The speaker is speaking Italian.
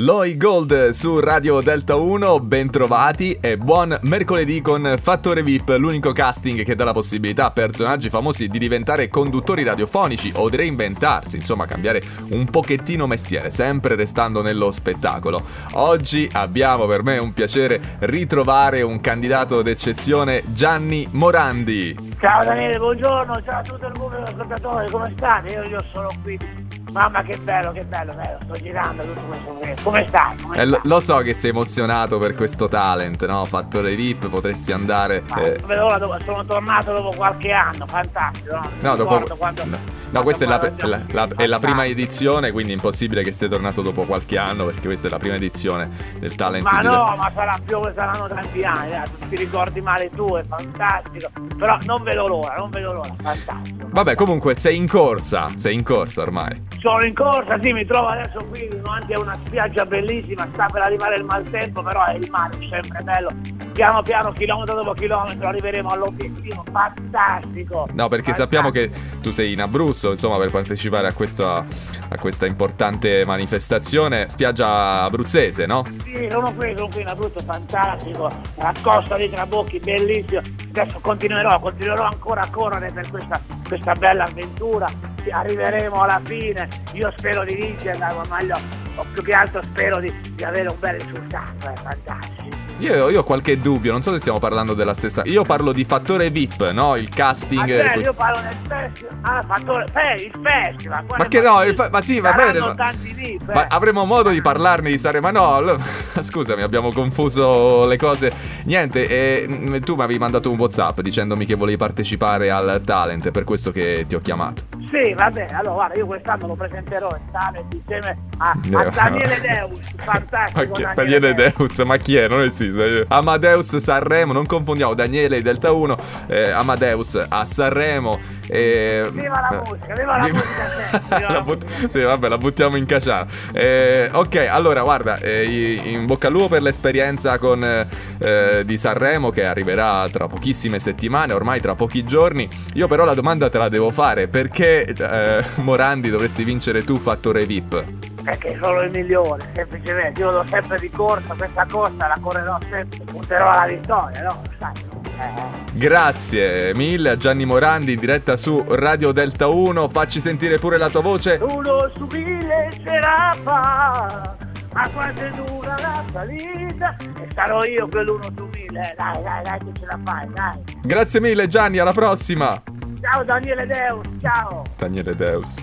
Loi Gold su Radio Delta 1, bentrovati e buon mercoledì con Fattore VIP, l'unico casting che dà la possibilità a personaggi famosi di diventare conduttori radiofonici o di reinventarsi, insomma cambiare un pochettino mestiere, sempre restando nello spettacolo. Oggi abbiamo per me un piacere ritrovare un candidato d'eccezione, Gianni Morandi. Ciao Daniele, buongiorno, ciao a tutto il pubblico ascoltatore, come state? Io, io sono qui Mamma che bello, che bello, bello, sto girando tutto questo. Come stai? Come eh, lo, lo, so che sei emozionato per questo talent, no? Fattore VIP, potresti andare. Ma, eh... sono tornato dopo qualche anno, fantastico. No, no dopo. Quando, no, no questa è la, la, la, è la, prima edizione, quindi è impossibile che stia tornato dopo qualche anno, perché questa è la prima edizione del talent. Ma no, del... ma sarà più, saranno tanti anni, eh, ti ricordi male tu, è fantastico. Però non vedo l'ora, non vedo l'ora, fantastico. Vabbè, comunque sei in corsa, sei in corsa ormai. Sono in corsa, sì, mi trovo adesso qui davanti a una spiaggia bellissima, sta per arrivare il maltempo, però è il mare è sempre bello. Piano piano, chilometro dopo chilometro, arriveremo all'obiettivo fantastico. No, perché fantastico. sappiamo che tu sei in Abruzzo, insomma, per partecipare a, questo, a questa importante manifestazione. Spiaggia abruzzese, no? Sì, sono qui, sono qui in Abruzzo, fantastico. La costa di Trabocchi, bellissimo. Adesso continuerò, continuerò ancora a correre per questa, questa bella avventura arriveremo alla fine. Io spero di vincere, ma io, più che altro spero di, di avere un bel risultato. È fantastico. Io, io, ho qualche dubbio, non so se stiamo parlando della stessa. Io parlo di fattore VIP, no? Il casting. Ma cioè, io parlo del festival. Ah, fattore. Eh, il festival. Ma che no, il fa- ma sì, va bene. Ma, VIP, eh. ma avremo modo di parlarne di Sare. Ma no, lo... scusami, abbiamo confuso le cose. Niente, eh, tu mi avevi mandato un WhatsApp dicendomi che volevi partecipare al talent, per questo che ti ho chiamato. Sì, va bene. Allora, guarda, io quest'anno lo presenterò in talent insieme a, a Daniele Deus. Fantastico. Ma Daniele, Daniele Deus, ma chi è? Non esiste. Amadeus Sanremo, non confondiamo Daniele Delta 1, eh, Amadeus a Sanremo. Eh, viva la musica, viva la musica. Viva la but- musica. Sì, vabbè, la buttiamo in cacciara. Eh, ok, allora, guarda, eh, in bocca al lupo per l'esperienza con, eh, di Sanremo che arriverà tra pochissime settimane, ormai tra pochi giorni. Io però la domanda te la devo fare, perché eh, Morandi dovresti vincere tu fattore VIP? Perché sono il migliore, semplicemente. Io do sempre di corsa, questa corsa la correrò sempre, punterò alla vittoria, no? Eh. Grazie mille a Gianni Morandi in diretta su Radio Delta 1. Facci sentire pure la tua voce. Uno su mille sarà fa. Ma quanto è dura la salita e sarò io quell'uno su mille. Dai, dai, dai, che ce la fai, dai. Grazie mille Gianni, alla prossima. Ciao Daniele Deus, ciao. Daniele Deus.